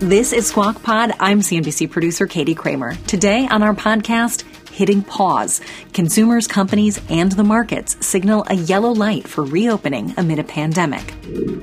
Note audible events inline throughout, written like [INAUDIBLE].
This is Squawk Pod. I'm CNBC producer Katie Kramer. Today on our podcast, hitting pause. Consumers, companies, and the markets signal a yellow light for reopening amid a pandemic.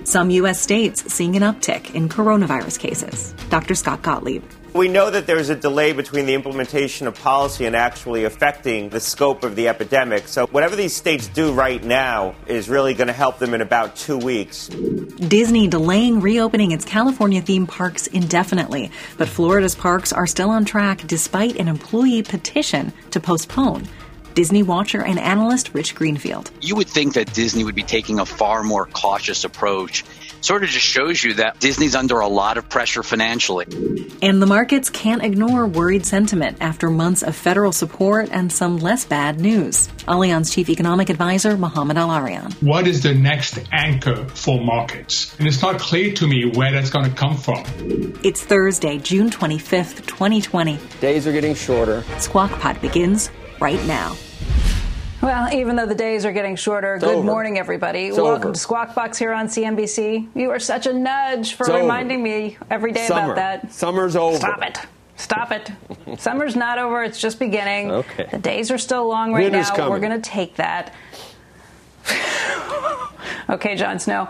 Some U.S. states seeing an uptick in coronavirus cases. Dr. Scott Gottlieb. We know that there's a delay between the implementation of policy and actually affecting the scope of the epidemic. So, whatever these states do right now is really going to help them in about two weeks. Disney delaying reopening its California theme parks indefinitely, but Florida's parks are still on track despite an employee petition to postpone. Disney watcher and analyst Rich Greenfield. You would think that Disney would be taking a far more cautious approach. Sort of just shows you that Disney's under a lot of pressure financially. And the markets can't ignore worried sentiment after months of federal support and some less bad news. Allianz Chief Economic Advisor Mohamed El-Erian. What is the next anchor for markets? And it's not clear to me where that's going to come from. It's Thursday, June 25th, 2020. Days are getting shorter. Squawk Pod begins right now. Well, even though the days are getting shorter, It's good over. morning, everybody. It's Welcome over. to Squawk Box here on CNBC. You are such a nudge for It's over. reminding me every day Summer. about that. Summer's over. Stop it. Stop it. [LAUGHS] Summer's not over. It's just beginning. Okay. The days are still long right Winter's now. coming. We're going to take that. [LAUGHS] okay, Jon Snow.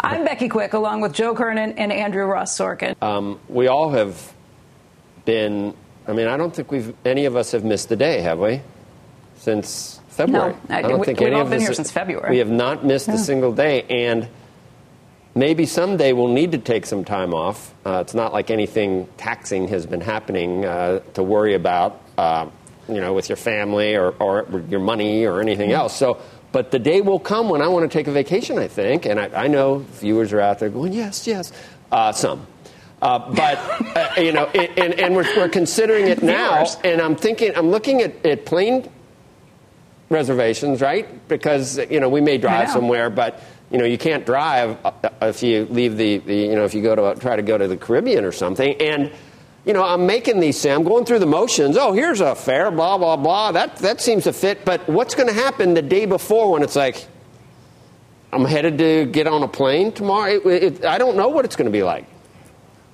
I'm Becky Quick, along with Joe Kernan and Andrew Ross Sorkin. Um, we all have been. I mean, I don't think we've any of us have missed a day, have we? Since February. I- don't we- think we've any all of been here since February. We have not missed a single day, and maybe someday we'll need to take some time off. Uh, it's not like anything taxing has been happening uh, to worry about, uh, you know, with your family or, or your money or anything else. So, but the day will come when I want to take a vacation. I think, and I, I know viewers are out there going, "Yes, yes," uh, some. Uh, but uh, you know, and, and, and we're, we're considering it now, and I'm thinking, I'm looking at, at plane reservations, right? Because you know we may drive somewhere, but you know you can't drive uh, if you leave the, the you know if you go to try to go to the Caribbean or something. And you know I'm making these. Say, I'm going through the motions. Oh, here's a fare, blah blah blah. That that seems to fit. But what's going to happen the day before when it's like I'm headed to get on a plane tomorrow? It, it, I don't know what it's going to be like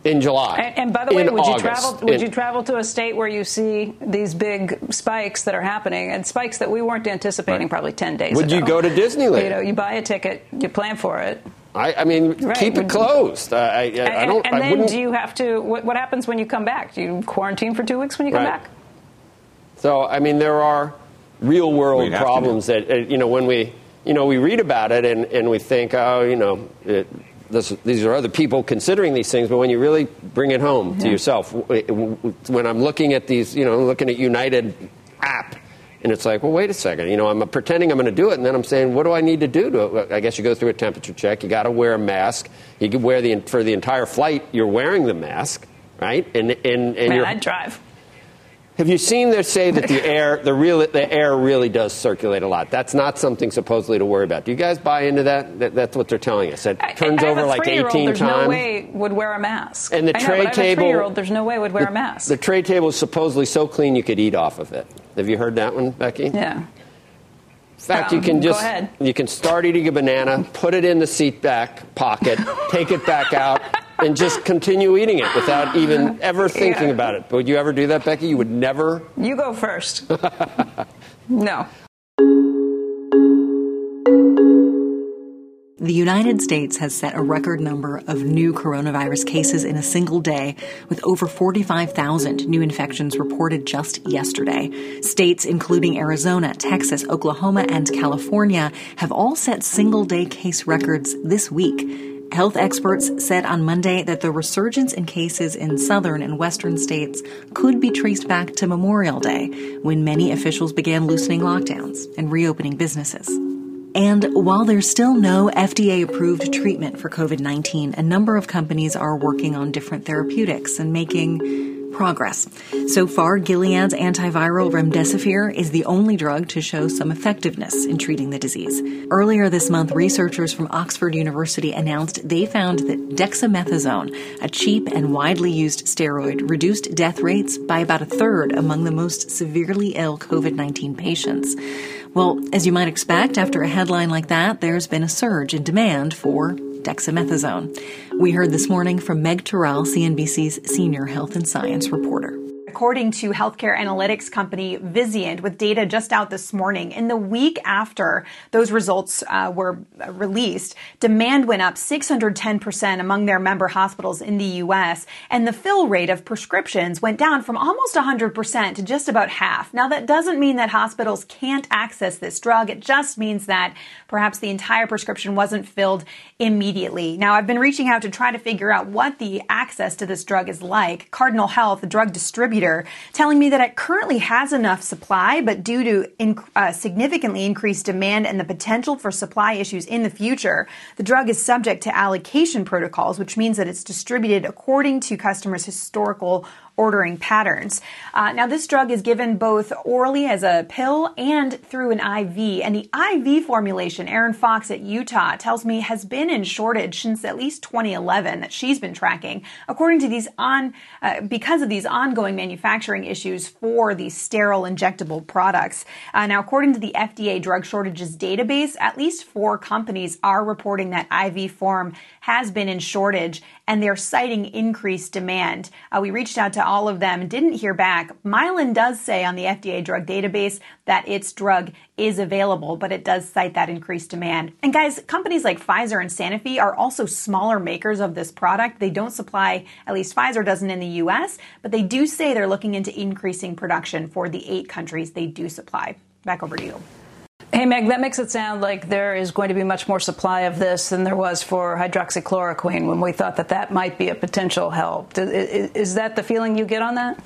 in July. And, and by the way, in would you travel? Would in- you travel to a state where you see these big spikes that are happening, and spikes that we weren't anticipating probably ten days ago? Would ago? you go to Disneyland? You know, you buy a ticket, you plan for it, I, I mean, Right. keep it closed. I, I, I and, don't. and I then wouldn't. do you have to? What, what happens when you come back? Do you quarantine for two weeks when you come Right. back? So, I mean, there are real world We'd have to problems that, uh, you know, when we, you know, we read about it and, and we think, oh, you know, it, this, these are other people considering these things, but when you really bring it home to yourself, when I'm looking at these, you know, looking at United app, and it's like, well, wait a second, you know, I'm pretending I'm going to do it, and then I'm saying, what do I need to do? To, I guess you go through a temperature check. You got to wear a mask. You can wear the for the entire flight. You're wearing the mask, right? And and and Man, I'd drive. Have you seen them say that the air, the real, the air really does circulate a lot? That's not something supposedly to worry about. Do you guys buy into that? that that's what they're telling us. It I- turns I have over like three-year-old, 18 there's times. no way would wear a mask. And the I tray I have a table- there's no way would wear a mask. The tray table is supposedly so clean you could eat off of it. Have you heard that one, Becky? yeah. In fact, you Um, can just you can start eating a banana, put it in the seat back pocket, take it back out, and just continue eating it without even ever thinking Yeah. about it. Would you ever do that, Becky? You would never. You go first. [LAUGHS] no. The United States has set a record number of new coronavirus cases in a single day, with over 45,000 new infections reported just yesterday. States including Arizona, Texas, Oklahoma, and California have all set single day case records this week. Health experts said on Monday that the resurgence in cases in southern and western states could be traced back to Memorial Day, when many officials began loosening lockdowns and reopening businesses. And while there's still no FDA approved treatment for COVID 19, a number of companies are working on different therapeutics and making progress. So far, Gilead's antiviral remdesivir is the only drug to show some effectiveness in treating the disease. Earlier this month, researchers from Oxford University announced they found that dexamethasone, a cheap and widely used steroid, reduced death rates by about a third among the most severely ill COVID 19 patients. Well, as you might expect, after a headline like that, there's been a surge in demand for dexamethasone. We heard this morning from Meg Tirrell, CNBC's senior health and science reporter according to healthcare analytics company Vizient, with data just out this morning. In the week after those results uh, were released, demand went up 610% among their member hospitals in the U.S., and the fill rate of prescriptions went down from almost 100% to just about half. Now, that doesn't mean that hospitals can't access this drug. It just means that perhaps the entire prescription wasn't filled immediately. Now, I've been reaching out to try to figure out what the access to this drug is like. Cardinal Health, the drug distributor, telling me that it currently has enough supply, but due to uh, significantly increased demand and the potential for supply issues in the future, the drug is subject to allocation protocols, which means that it's distributed according to customers' historical ordering patterns. Uh, now, this drug is given both orally as a pill and through an IV. And the IV formulation, Erin Fox at Utah tells me, has been in shortage since at least 2011 that she's been tracking, according to these on uh, because of these ongoing manufacturing issues for these sterile injectable products. Uh, now, according to the FDA drug shortages database, at least four companies are reporting that IV form has been in shortage and they're citing increased demand. Uh, we reached out to all of them didn't hear back. Mylan does say on the FDA drug database that its drug is available, but it does cite that increased demand. And guys, companies like Pfizer and Sanofi are also smaller makers of this product. They don't supply, at least Pfizer doesn't in the US, but they do say they're looking into increasing production for the eight countries they do supply. Back over to you. Hey, Meg, that makes it sound like there is going to be much more supply of this than there was for hydroxychloroquine when we thought that that might be a potential help. Is that the feeling you get on that?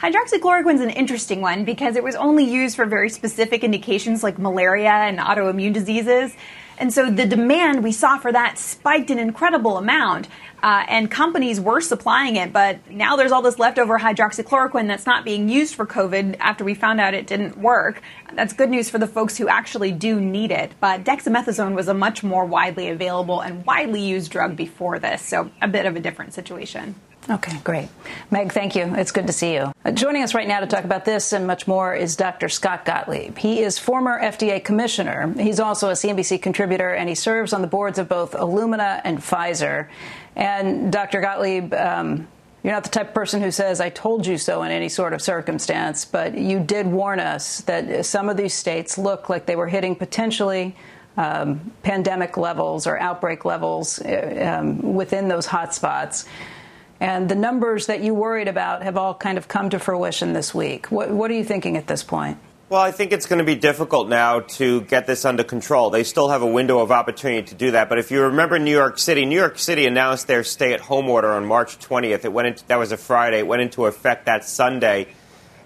Hydroxychloroquine is an interesting one because it was only used for very specific indications like malaria and autoimmune diseases. And so the demand we saw for that spiked an incredible amount. Uh, and companies were supplying it, but now there's all this leftover hydroxychloroquine that's not being used for COVID after we found out it didn't work. That's good news for the folks who actually do need it. But dexamethasone was a much more widely available and widely used drug before this, so a bit of a different situation. Okay, great. Meg, thank you. It's good to see you. Uh, joining us right now to talk about this and much more is Dr. Scott Gottlieb. He is former FDA commissioner. He's also a CNBC contributor, and he serves on the boards of both Illumina and Pfizer. And Dr. Gottlieb, um, you're not the type of person who says, I told you so in any sort of circumstance, but you did warn us that some of these states look like they were hitting potentially um, pandemic levels or outbreak levels uh, um, within those hotspots. And the numbers that you worried about have all kind of come to fruition this week. What, what are you thinking at this point? Well, I think it's going to be difficult now to get this under control. They still have a window of opportunity to do that. But if you remember New York City, New York City announced their stay at home order on March 20th. It went into, that was a Friday. It went into effect that Sunday.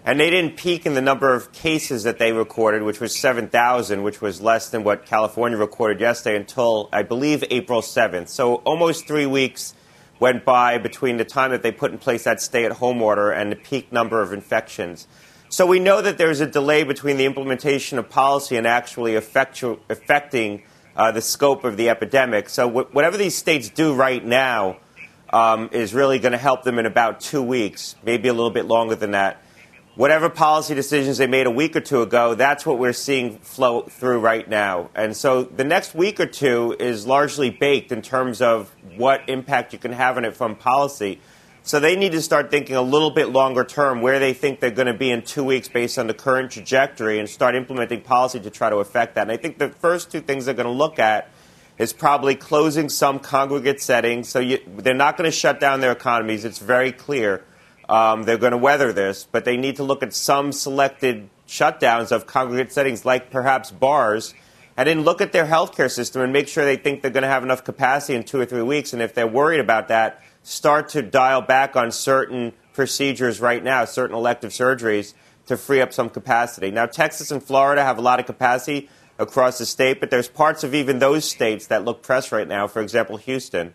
And they didn't peak in the number of cases that they recorded, which was 7,000, which was less than what California recorded yesterday until, I believe, April 7th. So almost three weeks went by between the time that they put in place that stay at home order and the peak number of infections. So we know that there's a delay between the implementation of policy and actually effectu- affecting uh, the scope of the epidemic. So whatever these states do right now um, is really going to help them in about two weeks, maybe a little bit longer than that whatever policy decisions they made a week or two ago, that's what we're seeing flow through right now. And so the next week or two is largely baked in terms of what impact you can have on it from policy. So they need to start thinking a little bit longer term where they think they're going to be in two weeks based on the current trajectory and start implementing policy to try to affect that. And I think the first two things they're going to look at is probably closing some congregate settings. So you, they're not going to shut down their economies. It's very clear. Um, they're going to weather this, but they need to look at some selected shutdowns of congregate settings, like perhaps bars, and then look at their healthcare system and make sure they think they're going to have enough capacity in two or three weeks. And if they're worried about that, start to dial back on certain procedures right now, certain elective surgeries, to free up some capacity. Now, Texas and Florida have a lot of capacity. across the state, but there's parts of even those states that look pressed right now. For example, Houston.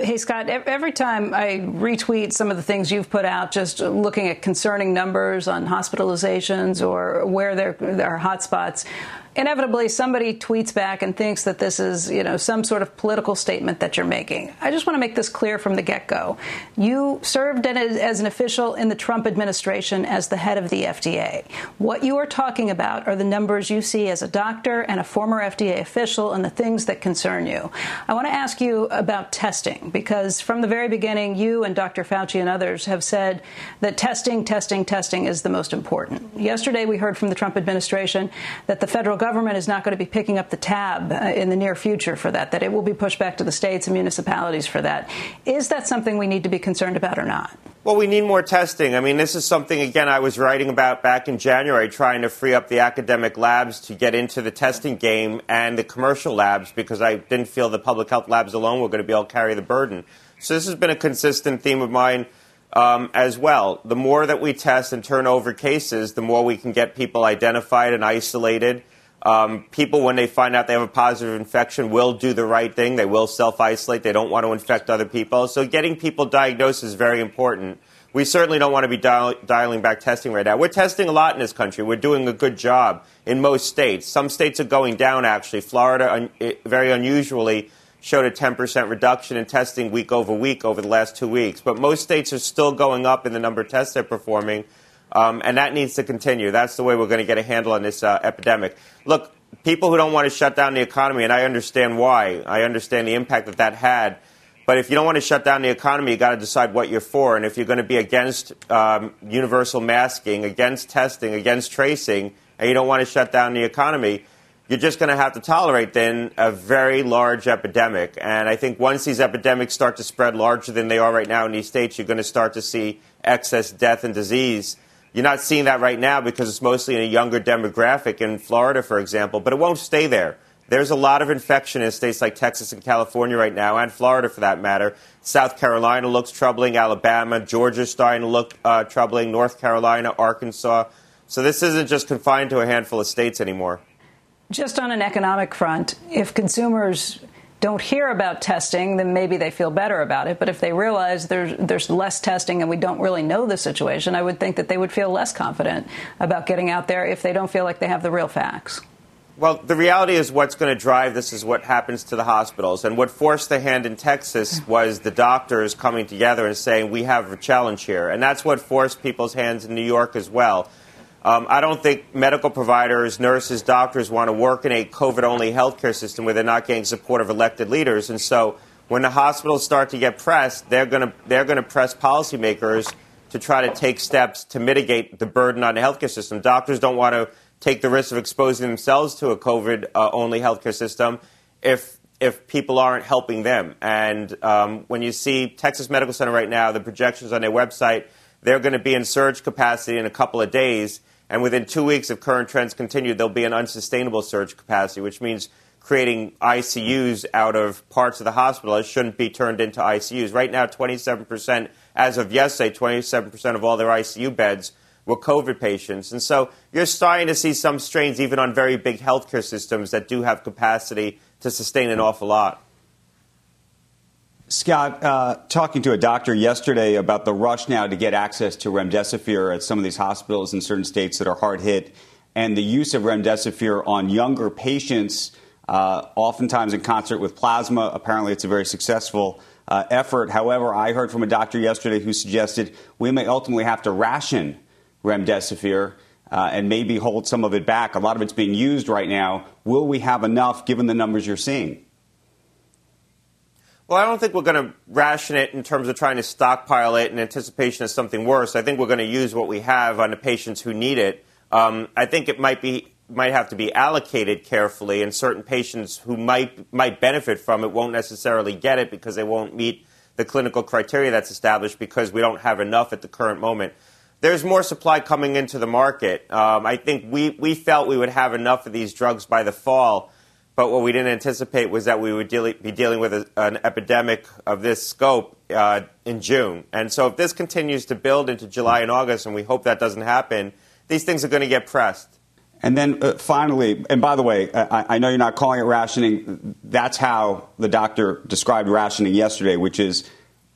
Hey, Scott, every time I retweet some of the things you've put out, just looking at concerning numbers on hospitalizations or where there are hotspots, inevitably somebody tweets back and thinks that this is, you know, some sort of political statement that you're making. I just want to make this clear from the get-go. You served as an official in the Trump administration as the head of the FDA. What you are talking about are the numbers you see as a doctor and a former FDA official and the things that concern you. I want to ask you about testing because from the very beginning you and Dr. Fauci and others have said that testing, testing, testing is the most important. Yesterday we heard from the Trump administration that the federal government is not going to be picking up the tab uh, in the near future for that, that it will be pushed back to the states and municipalities for that. Is that something we need to be concerned about or not? Well, we need more testing. I mean, this is something, again, I was writing about back in January, trying to free up the academic labs to get into the testing game and the commercial labs because I didn't feel the public health labs alone were going to be able to carry the burden. So this has been a consistent theme of mine um, as well. The more that we test and turn over cases, the more we can get people identified and isolated um, people, when they find out they have a positive infection, will do the right thing. They will self isolate. They don't want to infect other people. So, getting people diagnosed is very important. We certainly don't want to be dial- dialing back testing right now. We're testing a lot in this country. We're doing a good job in most states. Some states are going down, actually. Florida, un- very unusually, showed a 10% reduction in testing week over week over the last two weeks. But most states are still going up in the number of tests they're performing. Um, and that needs to continue. That's the way we're going to get a handle on this uh, epidemic. Look, people who don't want to shut down the economy, and I understand why, I understand the impact that that had. But if you don't want to shut down the economy, you got to decide what you're for. And if you're going to be against um, universal masking, against testing, against tracing, and you don't want to shut down the economy, you're just going to have to tolerate then a very large epidemic. And I think once these epidemics start to spread larger than they are right now in these states, you're going to start to see excess death and disease you're not seeing that right now because it's mostly in a younger demographic in Florida, for example, but it won't stay there. There's a lot of infection in states like Texas and California right now, and Florida for that matter. South Carolina looks troubling, Alabama, Georgia's starting to look uh, troubling, North Carolina, Arkansas. So this isn't just confined to a handful of states anymore. Just on an economic front, if consumers don't hear about testing, then maybe they feel better about it. But if they realize there's there's less testing and we don't really know the situation, I would think that they would feel less confident about getting out there if they don't feel like they have the real facts. Well, the reality is what's going to drive this is what happens to the hospitals. And what forced the hand in Texas was the doctors coming together and saying, we have a challenge here. And that's what forced people's hands in New York as well. Um, I don't think medical providers, nurses, doctors want to work in a COVID only healthcare system where they're not getting support of elected leaders. And so when the hospitals start to get pressed, they're going to, they're going to press policymakers to try to take steps to mitigate the burden on the healthcare system. Doctors don't want to take the risk of exposing themselves to a COVID uh, only healthcare system if if people aren't helping them. And um, when you see Texas Medical Center right now, the projections on their website, they're going to be in surge capacity in a couple of days. And within two weeks, if current trends continue, there'll be an unsustainable surge capacity, which means creating ICUs out of parts of the hospital that shouldn't be turned into ICUs. Right now, 27%, as of yesterday, 27% of all their ICU beds were COVID patients. And so you're starting to see some strains even on very big healthcare systems that do have capacity to sustain an awful lot. Scott, uh, talking to a doctor yesterday about the rush now to get access to remdesivir at some of these hospitals in certain states that are hard hit, and the use of remdesivir on younger patients, uh, oftentimes in concert with plasma. Apparently, it's a very successful uh, effort. However, I heard from a doctor yesterday who suggested we may ultimately have to ration remdesivir. Uh, and maybe hold some of it back. A lot of it's being used right now. Will we have enough given the numbers you're seeing? Well, I don't think we're going to ration it in terms of trying to stockpile it in anticipation of something worse. I think we're going to use what we have on the patients who need it. Um, I think it might be might have to be allocated carefully, and certain patients who might might benefit from it won't necessarily get it because they won't meet the clinical criteria that's established because we don't have enough at the current moment. There's more supply coming into the market. Um, I think we, we felt we would have enough of these drugs by the fall but what we didn't anticipate was that we would deal- be dealing with a, an epidemic of this scope uh, in June. And so if this continues to build into July and August, and we hope that doesn't happen, these things are going to get pressed. And then uh, finally, and by the way, I, I, know you're not calling it rationing. That's how the doctor described rationing yesterday, which is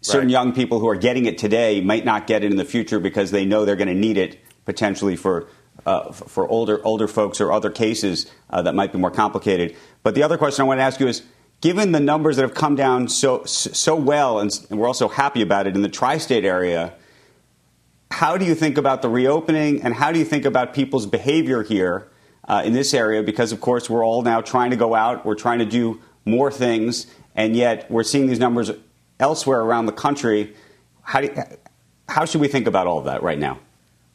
certain right. young people who are getting it today might not get it in the future because they know they're going to need it potentially for uh, for older older folks or other cases uh, that might be more complicated. But the other question I want to ask you is. Given the numbers that have come down so so well, and, we're also happy about it in the tri-state area, how do you think about the reopening and how do you think about people's behavior here uh, in this area? Because, of course, we're all now trying to go out, we're trying to do more things, and yet we're seeing these numbers elsewhere around the country. How, you, how should we think about all of that right now?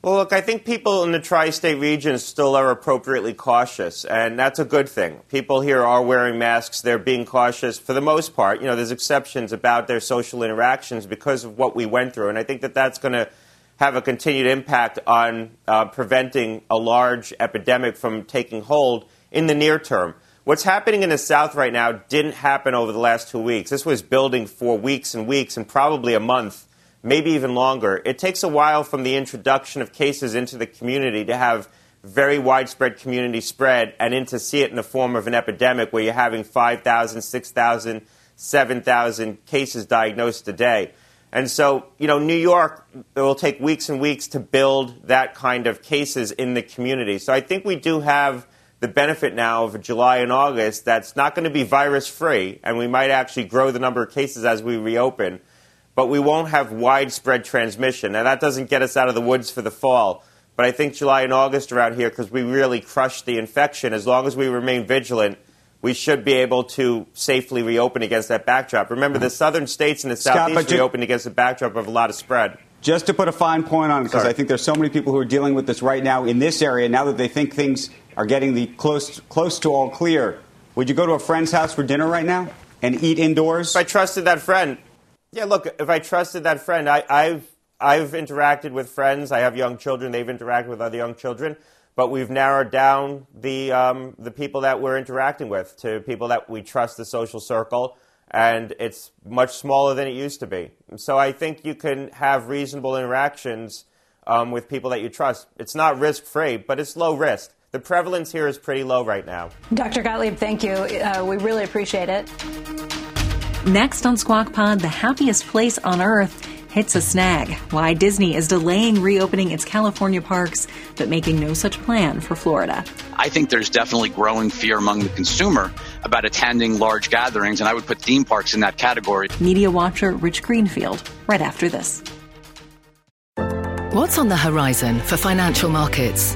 Well, look, I think people in the tri state region still are appropriately cautious, and that's a good thing. People here are wearing masks. They're being cautious for the most part. You know, there's exceptions about their social interactions because of what we went through, and I think that that's going to have a continued impact on uh, preventing a large epidemic from taking hold in the near term. What's happening in the South right now didn't happen over the last two weeks. This was building for weeks and weeks and probably a month, maybe even longer. It takes a while from the introduction of cases into the community to have very widespread community spread and then to see it in the form of an epidemic where you're having 5,000, 6,000, 7,000 cases diagnosed a day. And so, you know, New York, it will take weeks and weeks to build that kind of cases in the community. So I think we do have the benefit now of July and August that's not going to be virus free, and we might actually grow the number of cases as we reopen, but we won't have widespread transmission. Now, that doesn't get us out of the woods for the fall. But I think July and August around here, because we really crushed the infection, as long as we remain vigilant, we should be able to safely reopen against that backdrop. Remember, the southern states and the Scott, southeast reopened against a backdrop of a lot of spread. Just to put a fine point on it, because I think there's so many people who are dealing with this right now in this area, now that they think things are getting the close, close to all clear, would you go to a friend's house for dinner right now and eat indoors? If I trusted that friend, yeah, look, if I trusted that friend, I, I've, I've interacted with friends. I have young children. They've interacted with other young children but we've narrowed down the um, the people that we're interacting with to people that we trust the social circle, and it's much smaller than it used to be. So I think you can have reasonable interactions um, with people that you trust. It's not risk free, but it's low risk. The prevalence here is pretty low right now. Dr. Gottlieb, thank you. Uh, we really appreciate it. Next on Squawk Pod, the happiest place on earth hits a snag. Why Disney is delaying reopening its California parks, but making no such plan for Florida. I think there's definitely growing fear among the consumer about attending large gatherings, and I would put theme parks in that category. Media watcher Rich Greenfield, right after this. What's on the horizon for financial markets?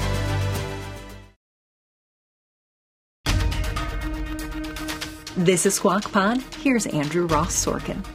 This is Squawk Pod. Here's Andrew Ross Sorkin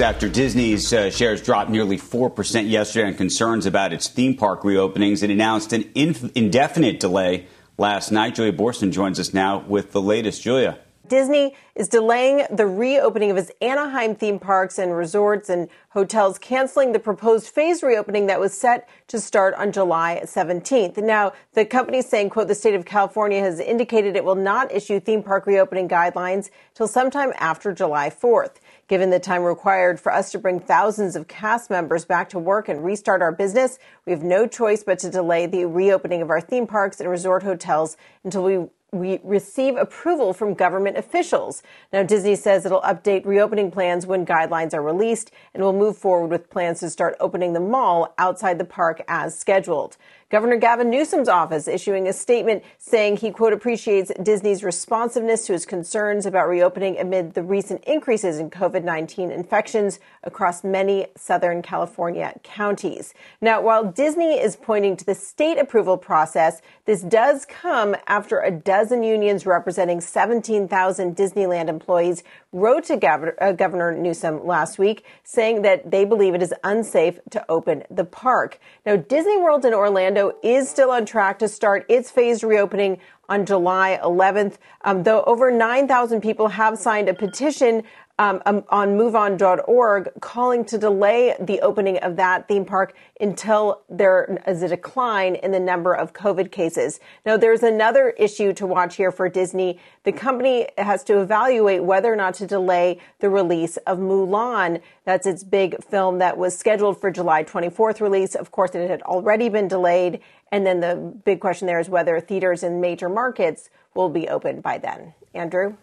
after Disney's uh, shares dropped nearly 4% yesterday on concerns about its theme park reopenings. It announced an inf- indefinite delay last night. Julia Boorstin joins us now with the latest. Julia. Disney is delaying the reopening of its Anaheim theme parks and resorts and hotels, canceling the proposed phase reopening that was set to start on July 17th. Now, the company is saying, quote, the state of California has indicated it will not issue theme park reopening guidelines till sometime after July 4th. Given the time required for us to bring thousands of cast members back to work and restart our business, we have no choice but to delay the reopening of our theme parks and resort hotels until we we receive approval from government officials. Now, Disney says it'll update reopening plans when guidelines are released and will move forward with plans to start opening the mall outside the park as scheduled. Governor Gavin Newsom's office issuing a statement saying he, quote, appreciates Disney's responsiveness to his concerns about reopening amid the recent increases in COVID 19 infections across many Southern California counties. Now, while Disney is pointing to the state approval process, this does come after a dozen unions representing 17,000 Disneyland employees wrote to Governor, uh, Governor Newsom last week saying that they believe it is unsafe to open the park. Now, Disney World in Orlando is still on track to start its phased reopening on July 11th. Um, though over 9,000 people have signed a petition um, um, on moveon.org calling to delay the opening of that theme park until there is a decline in the number of COVID cases. Now, there's another issue to watch here for Disney. The company has to evaluate whether or not to delay the release of Mulan. That's its big film that was scheduled for July 24th release. Of course, it had already been delayed. And then the big question there is whether theaters in major markets will be open by then. Andrew?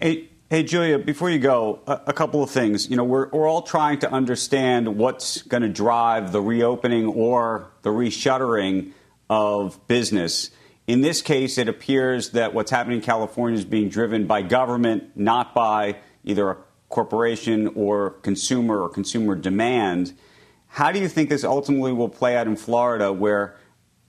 Hey, Hey, Julia, before you go, a, a, couple of things. You know, we're, we're all trying to understand what's going to drive the reopening or the reshuttering of business. In this case, it appears that what's happening in California is being driven by government, not by either a corporation or consumer or consumer demand. How do you think this ultimately will play out in Florida, where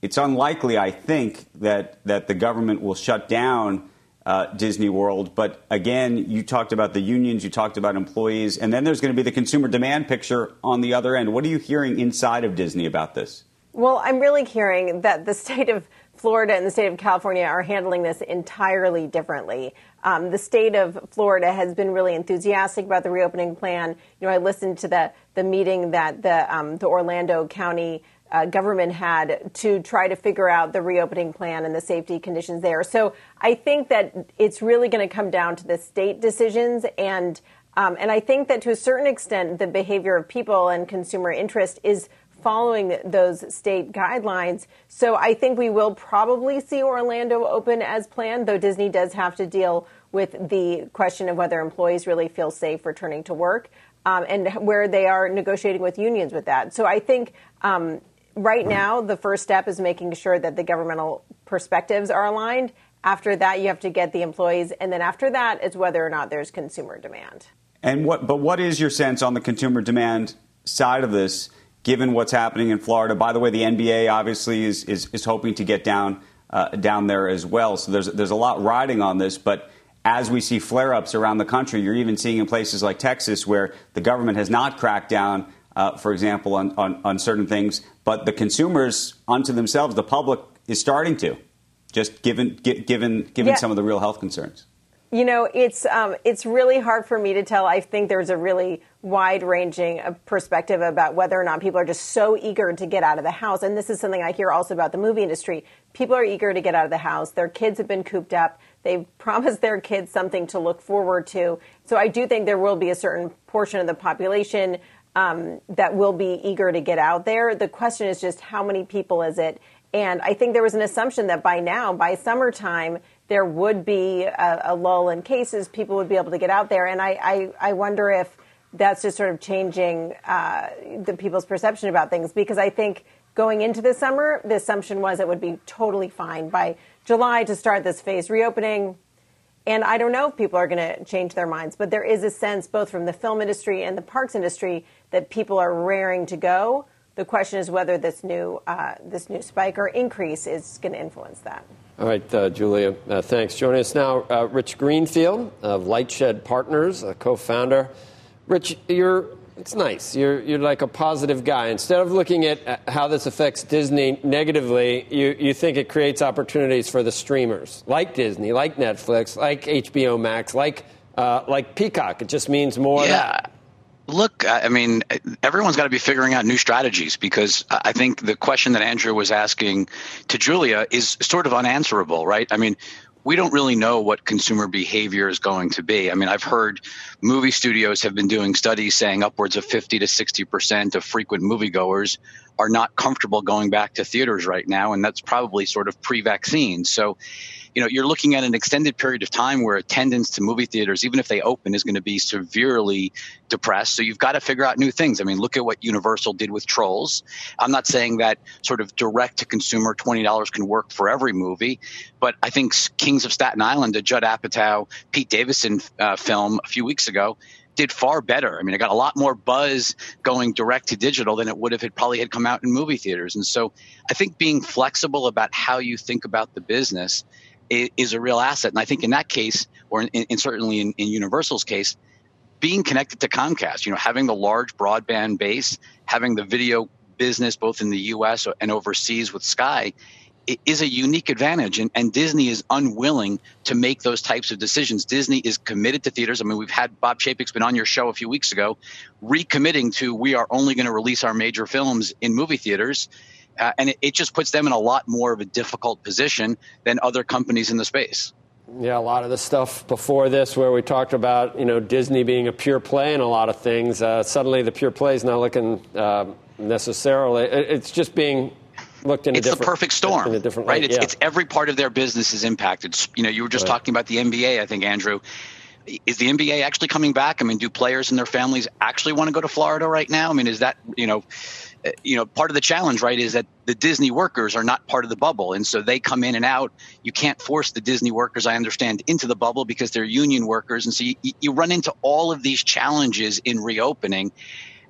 it's unlikely, I think, that, that the government will shut down uh, Disney World. But again, you talked about the unions, you talked about employees, and then there's going to be the consumer demand picture on the other end. What are you hearing inside of Disney about this? Well, I'm really hearing that the state of Florida and the state of California are handling this entirely differently. Um, the state of Florida has been really enthusiastic about the reopening plan. You know, I listened to the the meeting that the um, the Orlando County uh, government had to try to figure out the reopening plan and the safety conditions there. So I think that it's really going to come down to the state decisions and. Um, and I think that to a certain extent, the behavior of people and consumer interest is following those state guidelines. So I think we will probably see Orlando open as planned, though Disney does have to deal with the question of whether employees really feel safe returning to work um, and where they are negotiating with unions with that. So I think um, right now, the first step is making sure that the governmental perspectives are aligned. After that, you have to get the employees, and then after that, it's whether or not there's consumer demand. And what? But what is your sense on the consumer demand side of this, given what's happening in Florida? By the way, the NBA obviously is is, is hoping to get down uh, down there as well. So there's there's a lot riding on this, but. As we see flare ups around the country, you're even seeing in places like Texas where the government has not cracked down uh, for example, on, on, on, certain things. But the consumers, unto themselves, the public is starting to, just given given given yeah. some of the real health concerns. You know, it's um, it's really hard for me to tell. I think there's a really wide ranging uh, perspective about whether or not people are just so eager to get out of the house. And this is something I hear also about the movie industry. People are eager to get out of the house. Their kids have been cooped up. They've [LAUGHS] promised their kids something to look forward to. So I do think there will be a certain portion of the population um, that will be eager to get out there. The question is just how many people is it? And I think there was an assumption that by now, by summertime, there would be a, a lull in cases. People would be able to get out there. And I, I, I wonder if that's just sort of changing uh, the people's perception about things because I think going into the summer, the assumption was it would be totally fine by July to start this phase reopening. And I don't know if people are going to change their minds, but there is a sense, both from the film industry and the parks industry, that people are raring to go. The question is whether this new uh, this new spike or increase is going to influence that. All right, uh, Julia, uh, thanks. Joining us now, uh, Rich Greenfield of Lightshed Partners, a co-founder. Rich, you're it's nice. You're, you're like a positive guy. Instead of looking at uh, how this affects Disney negatively, you, you think it creates opportunities for the streamers, like Disney, like Netflix, like HBO Max, like, uh, like Peacock. It just means more yeah. Look, I mean, everyone's got to be figuring out new strategies because I think the question that Andrew was asking to Julia is sort of unanswerable, right? I mean, we don't really know what consumer behavior is going to be. I mean, I've heard movie studios have been doing studies saying upwards of 50 to 60% of frequent moviegoers are not comfortable going back to theaters right now, and that's probably sort of pre vaccine. So, you know, you're looking at an extended period of time where attendance to movie theaters, even if they open, is going to be severely depressed. So you've got to figure out new things. I mean, look at what Universal did with Trolls. I'm not saying that sort of direct to consumer $20 can work for every movie, but I think Kings of Staten Island, a Judd Apatow, Pete Davidson uh, film a few weeks ago, did far better. I mean, it got a lot more buzz going direct to digital than it would if it probably had come out in movie theaters. And so I think being flexible about how you think about the business is a real asset. And I think in that case, or in, in certainly in, in, Universal's case, being connected to Comcast, you know, having the large broadband base, having the video business both in the U.S. and overseas with Sky, is a unique advantage, and, and Disney is unwilling to make those types of decisions. Disney is committed to theaters. I mean, we've had Bob Chapek's been on your show a few weeks ago, recommitting to we are only going to release our major films in movie theaters. Uh, and it, it just puts them in a lot more of a difficult position than other companies in the space. Yeah, a lot of the stuff before this, where we talked about you know Disney being a pure play in a lot of things, uh, suddenly the pure play is not looking uh, necessarily. It's just being looked in it's a different. the perfect storm, in a different right? light, It's, yeah. it's every part of their business is impacted. You know, you were just Right. talking about the NBA. I think Andrew. Is the NBA actually coming back? I mean, do players and their families actually want to go to Florida right now? I mean, is that you know, you know, part of the challenge, right, is that the Disney workers are not part of the bubble, and so they come in and out. You can't force the Disney workers, I understand, into the bubble because they're union workers, and so you, you run into all of these challenges in reopening.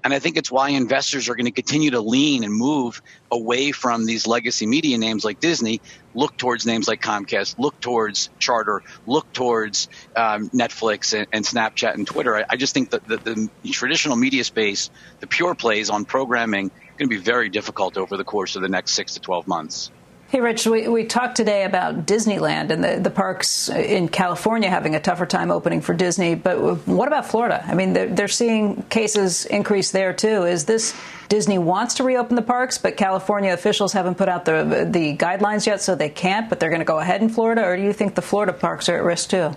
And I think it's why investors are going to continue to lean and move away from these legacy media names like Disney, look towards names like Comcast, look towards Charter, look towards um, Netflix and, and Snapchat and Twitter. I, I just think that the, the traditional media space, the pure plays on programming, going to be very difficult over the course of the next six to 12 months. Hey, Rich, we, we talked today about Disneyland and the, the parks in California having a tougher time opening for Disney. But what about Florida? I mean, they're, they're seeing cases increase there, too. Is this Disney wants to reopen the parks, but California officials haven't put out the, the guidelines yet, so they can't, but they're going to go ahead in Florida? Or do you think the Florida parks are at risk, too?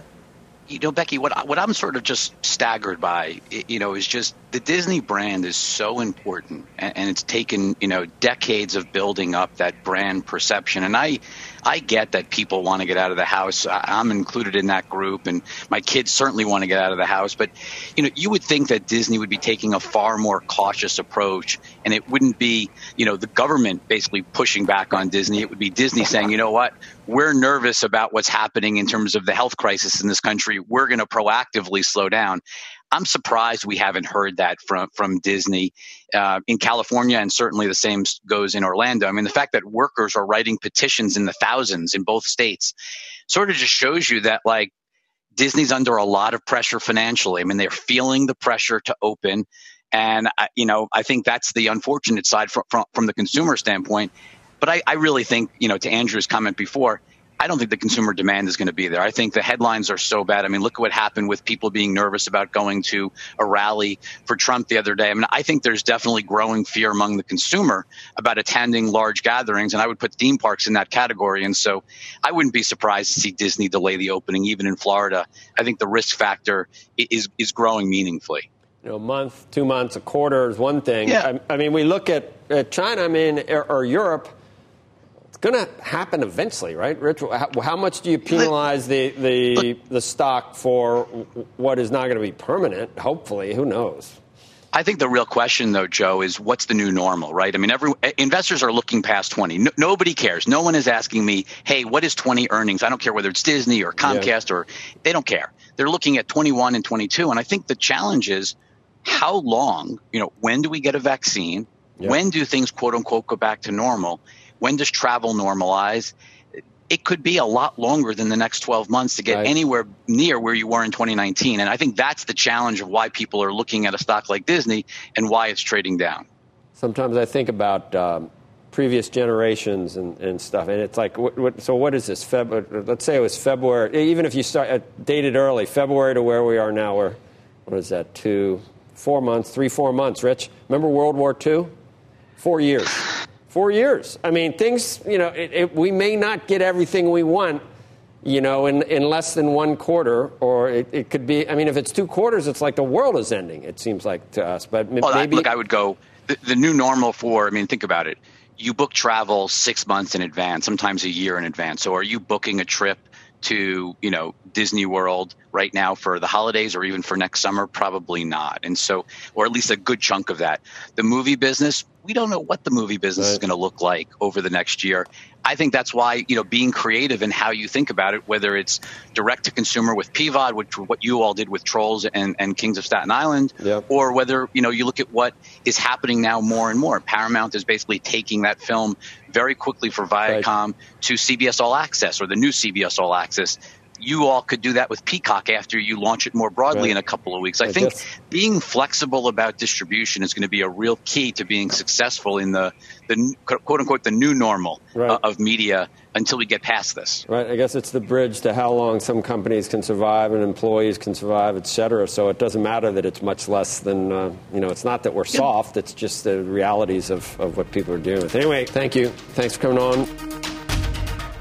You know, Becky, what I- what I'm sort of just staggered by, you know, is just the Disney brand is so important, and, and it's taken you know decades of building up that brand perception. And I, I get that people want to get out of the house. I'm included in that group, and my kids certainly want to get out of the house. But you know, you would think that Disney would be taking a far more cautious approach, and it wouldn't be you know the government basically pushing back on Disney. It would be Disney saying, you know what, we're nervous about what's happening in terms of the health crisis in this country. We're going to proactively slow down. I'm surprised we haven't heard that from from Disney uh, in California, and certainly the same goes in Orlando. I mean, the fact that workers are writing petitions in the thousands in both states sort of just shows you that like Disney's under a lot of pressure financially. I mean, they're feeling the pressure to open, and I, you know, I think that's the unfortunate side from from, from the consumer standpoint. But I, I really think, you know, to Andrew's comment before, I don't think the consumer demand is going to be there. I think the headlines are so bad. I mean, look at what happened with people being nervous about going to a rally for Trump the other day. I mean, I think there's definitely growing fear among the consumer about attending large gatherings, and I would put theme parks in that category. And so I wouldn't be surprised to see Disney delay the opening, even in Florida. I think the risk factor is is growing meaningfully. You know, a month, two months, a quarter is one thing. Yeah. I, I mean, we look at, at China, I mean, or, or Europe. It's going to happen eventually, right, Rich? How, how much do you penalize the, the, the stock for what is not going to be permanent? Hopefully, who knows? I think the real question, though, Joe, is what's the new normal, right? I mean, every eh, investors are looking past 20. No, nobody cares. No one is asking me, hey, what is 20 earnings? I don't care whether it's Disney or Comcast or they don't care. They're looking at 21 and 22. And I think the challenge is how long, you know, when do we get a vaccine? When do things, quote unquote, go back to normal? When does travel normalize? It could be a lot longer than the next 12 months to get Right. anywhere near where you were in 2019. And I think that's the challenge of why people are looking at a stock like Disney and why it's trading down. Sometimes I think about um, previous generations and, and stuff, and it's like, what, what, so what is this? Feb, let's say it was February, even if you start uh, dated early, February to where we are now, we're, what is that, two, four months, three, four months, Rich? Remember World War II? Four years. Four years. I mean, things, you know, it, it, we may not get everything we want, you know, in, in less than one quarter, or it, it could be, I mean, if it's two quarters, it's like the world is ending, it seems like to us. But Well, oh, I, maybe. look, I would go the, the new normal for. I mean, think about it. You book travel six months in advance, sometimes a year in advance. So, are you booking a trip to you know Disney World right now for the holidays or even for next summer? Probably not. And so, or at least a good chunk of that. The movie business, we don't know what the movie business is going to look like over the next year. I think that's why you know being creative in how you think about it, whether it's direct to consumer with PVOD, which what you all did with Trolls and, and Kings of Staten Island, or whether you know you look at what is happening now more and more. Paramount is basically taking that film very quickly for Viacom to CBS All Access or the new CBS All Access. You all could do that with Peacock after you launch it more broadly right. in a couple of weeks. I, I think guess. being flexible about distribution is going to be a real key to being successful in the, the quote unquote the new normal right. uh, of media until we get past this. Right. I guess it's the bridge to how long some companies can survive and employees can survive, et cetera. So it doesn't matter that it's much less than, uh, you know, it's not that we're soft, it's just the realities of, of what people are dealing with. Anyway, thank you. Thanks for coming on.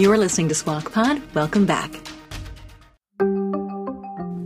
You are listening to Squawk Pod. Welcome back.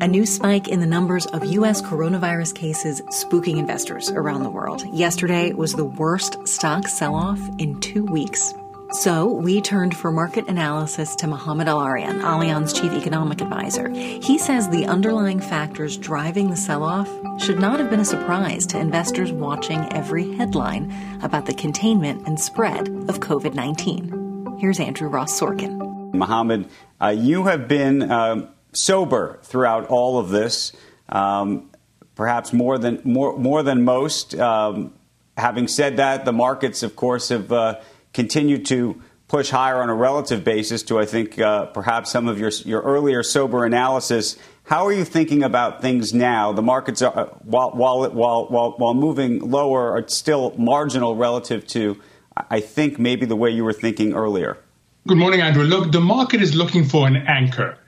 A new spike in the numbers of U.S. coronavirus cases spooking investors around the world. Yesterday was the worst stock sell off in two weeks. So we turned for market analysis to Mohamed El-Erian, Allianz chief economic advisor. He says the underlying factors driving the sell off should not have been a surprise to investors watching every headline about the containment and spread of COVID 19. Here's Andrew Ross Sorkin. Mohamed, uh, you have been uh, sober throughout all of this, um, perhaps more than more more than most. Um, having said that, the markets, of course, have uh, continued to push higher on a relative basis to, I think, uh, perhaps some of your your earlier sober analysis. How are you thinking about things now? The markets are uh, while while while while, while moving lower are still marginal relative to I think maybe the way you were thinking earlier. Good morning, Andrew. Look, the market is looking for an anchor.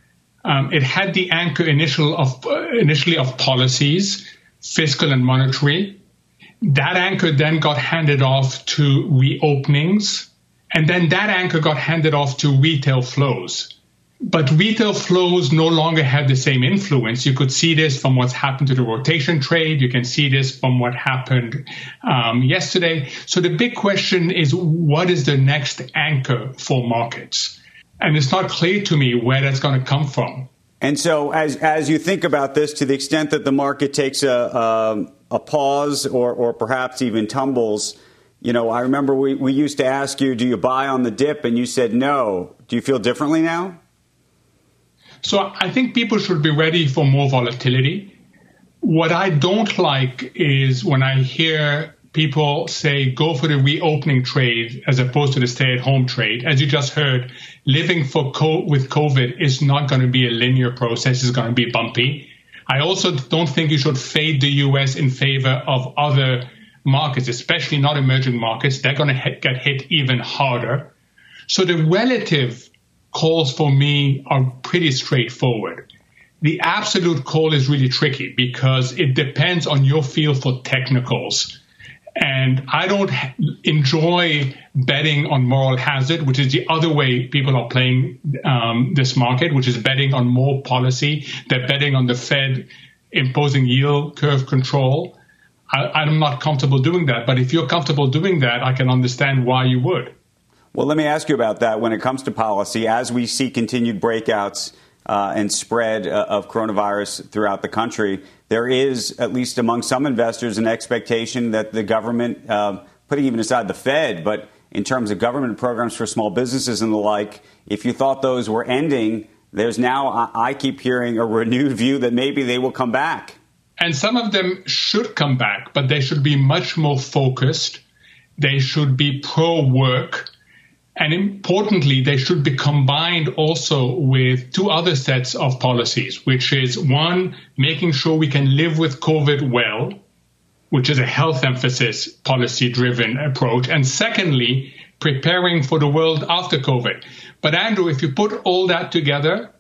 Um, it had the anchor initial of, uh, initially of policies, fiscal and monetary. That anchor then got handed off to reopenings, and then that anchor got handed off to retail flows. But retail flows no longer have the same influence. You could see this from what's happened to the rotation trade. You can see this from what happened um, yesterday. So the big question is what is the next anchor for markets? And it's not clear to me where that's going to come from. And so, as as you think about this, to the extent that the market takes a a, a pause or or perhaps even tumbles, you know, I remember we, we used to ask you, do you buy on the dip? And you said no. Do you feel differently now? So I think people should be ready for more volatility. What I don't like is when I hear people say go for the reopening trade as opposed to the stay at home trade. As you just heard, living for co- with COVID is not going to be a linear process. It's going to be bumpy. I also don't think you should fade the US in favor of other markets, especially not emerging markets. They're going to get hit even harder. So the relative calls for me are pretty straightforward. The absolute call is really tricky because it depends on your feel for technicals. And I don't enjoy betting on moral hazard, which is the other way people are playing um, this market, which is betting on more policy. They're betting on the Fed imposing yield curve control. I, I'm not comfortable doing that. But if you're comfortable doing that, I can understand why you would. Well, let me ask you about that when it comes to policy. As we see continued breakouts uh, and spread uh, of coronavirus throughout the country, there is, at least among some investors, an expectation that the government, uh, putting even aside the Fed, but in terms of government programs for small businesses and the like, if you thought those were ending, there's now, I keep hearing, a renewed view that maybe they will come back. And some of them should come back, but they should be much more focused. They should be pro work. And importantly, they should be combined also with two other sets of policies, which is one, making sure we can live with COVID well, which is a health emphasis policy driven approach. And secondly, preparing for the world after COVID. But Andrew, if you put all that together,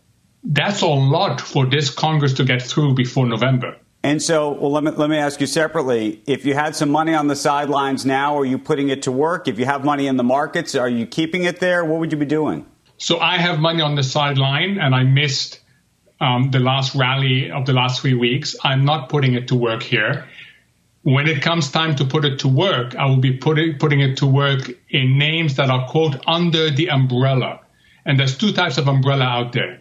that's a lot for this Congress to get through before November. And so, well, let me, let me ask you separately. If you had some money on the sidelines now, are you putting it to work? If you have money in the markets, are you keeping it there? What would you be doing? So I have money on the sideline, and I missed um, the last rally of the last three weeks. I'm not putting it to work here. When it comes time to put it to work, I will be putting, putting it to work in names that are, quote, under the umbrella. And there's two types of umbrella out there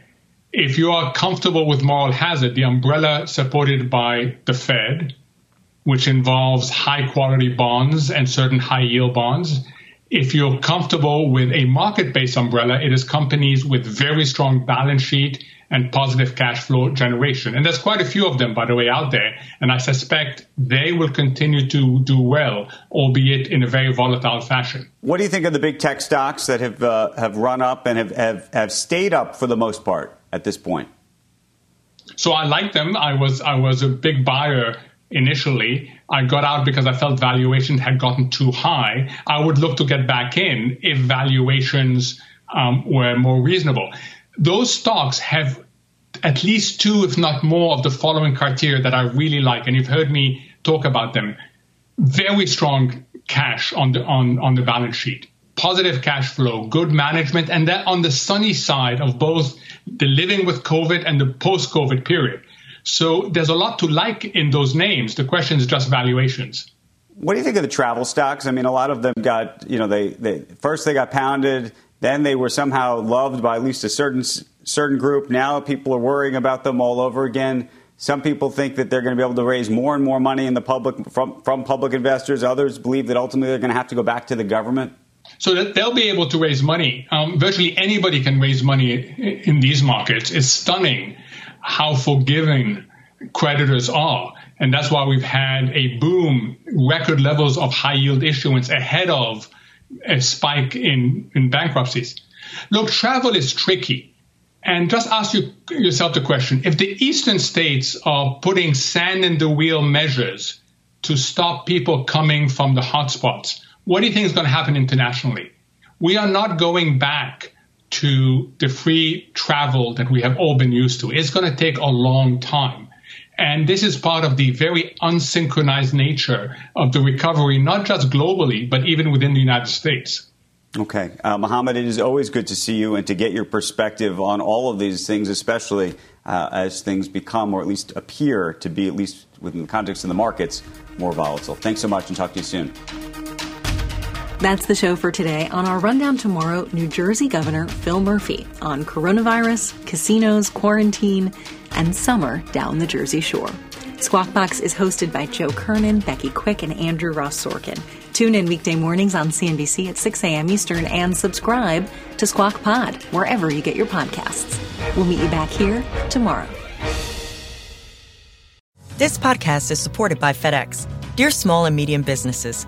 if you are comfortable with moral hazard, the umbrella supported by the Fed, which involves high quality bonds and certain high yield bonds. If you're comfortable with a market based umbrella, it is companies with very strong balance sheet and positive cash flow generation. And there's quite a few of them, by the way, out there. And I suspect they will continue to do well, albeit in a very volatile fashion. What do you think of the big tech stocks that have, uh, have run up and have, have, have stayed up for the most part? At this point? So I like them. I was I was a big buyer initially. I got out because I felt valuations had gotten too high. I would look to get back in if valuations um, were more reasonable. Those stocks have at least two, if not more, of the following criteria that I really like, and you've heard me talk about them. Very strong cash on the on on the balance sheet positive cash flow, good management, and that on the sunny side of both the living with COVID and the post COVID period. So there's a lot to like in those names. The question is just valuations. What do you think of the travel stocks? I mean, a lot of them got, you know, they, they first they got pounded, then they were somehow loved by at least a certain certain group. Now people are worrying about them all over again. Some people think that they're going to be able to raise more and more money in the public from, from public investors. Others believe that ultimately they're going to have to go back to the government so that they'll be able to raise money. Um, virtually anybody can raise money in these markets. It's stunning how forgiving creditors are. And that's why we've had a boom, record levels of high yield issuance ahead of a spike in, in bankruptcies. Look, travel is tricky. And just ask you, yourself the question if the eastern states are putting sand in the wheel measures to stop people coming from the hotspots, what do you think is going to happen internationally? We are not going back to the free travel that we have all been used to. It's going to take a long time. And this is part of the very unsynchronized nature of the recovery, not just globally, but even within the United States. Okay. Uh, Mohamed, it is always good to see you and to get your perspective on all of these things, especially uh, as things become, or at least appear to be, at least within the context of the markets, more volatile. Thanks so much and talk to you soon. That's the show for today. On our rundown tomorrow, New Jersey Governor Phil Murphy on coronavirus, casinos, quarantine, and summer down the Jersey Shore. Squawk Box is hosted by Joe Kernan, Becky Quick, and Andrew Ross Sorkin. Tune in weekday mornings on CNBC at 6 a.m. Eastern and subscribe to Squawk Pod wherever you get your podcasts. We'll meet you back here tomorrow. This podcast is supported by FedEx. Dear small and medium businesses,